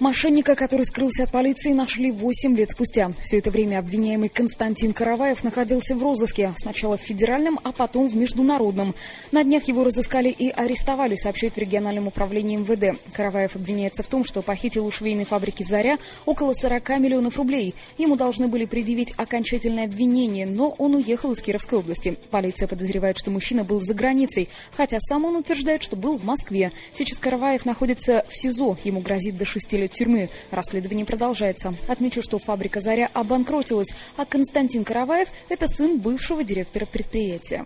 Мошенника, который скрылся от полиции, нашли 8 лет спустя. Все это время обвиняемый Константин Караваев находился в розыске. Сначала в федеральном, а потом в международном. На днях его разыскали и арестовали, сообщает в региональном управлении МВД. Караваев обвиняется в том, что похитил у швейной фабрики «Заря» около 40 миллионов рублей. Ему должны были предъявить окончательное обвинение, но он уехал из Кировской области. Полиция подозревает, что мужчина был за границей, хотя сам он утверждает, что был в Москве. Сейчас Караваев находится в СИЗО. Ему грозит до 6 лет тюрьмы. Расследование продолжается. Отмечу, что фабрика «Заря» обанкротилась, а Константин Караваев – это сын бывшего директора предприятия.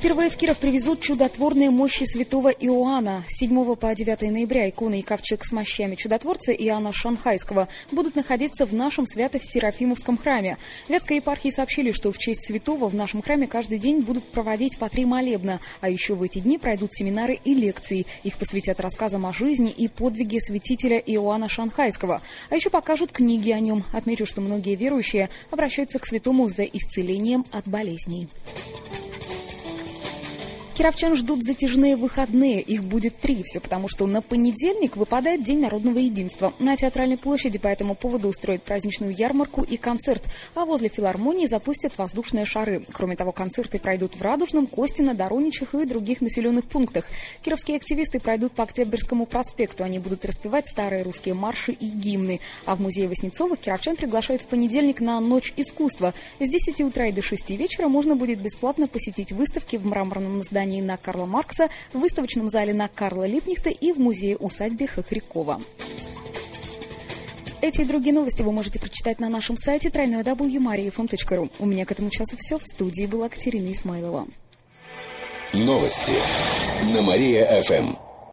Впервые в Киров привезут чудотворные мощи святого Иоанна. С 7 по 9 ноября иконы и ковчег с мощами чудотворца Иоанна Шанхайского будут находиться в нашем Свято-Серафимовском храме. Вятской епархии сообщили, что в честь святого в нашем храме каждый день будут проводить по три молебна, а еще в эти дни пройдут семинары и лекции. Их посвятят рассказам о жизни и подвиге святителя Иоанна Шанхайского. А еще покажут книги о нем. Отмечу, что многие верующие обращаются к святому за исцелением от болезней. Кировчан ждут затяжные выходные. Их будет три. Все потому, что на понедельник выпадает День народного единства. На Театральной площади по этому поводу устроят праздничную ярмарку и концерт. А возле филармонии запустят воздушные шары. Кроме того, концерты пройдут в Радужном, Костино, Дороничах и других населенных пунктах. Кировские активисты пройдут по Октябрьскому проспекту. Они будут распевать старые русские марши и гимны. А в музее Васнецовых кировчан приглашают в понедельник на Ночь искусства. С 10 утра и до 6 вечера можно будет бесплатно посетить выставки в мраморном здании здании на Карла Маркса, в выставочном зале на Карла Липнихта и в музее-усадьбе Хохрякова. Эти и другие новости вы можете прочитать на нашем сайте www.mariafm.ru. У меня к этому часу все. В студии была Катерина Исмайлова. Новости на Мария-ФМ.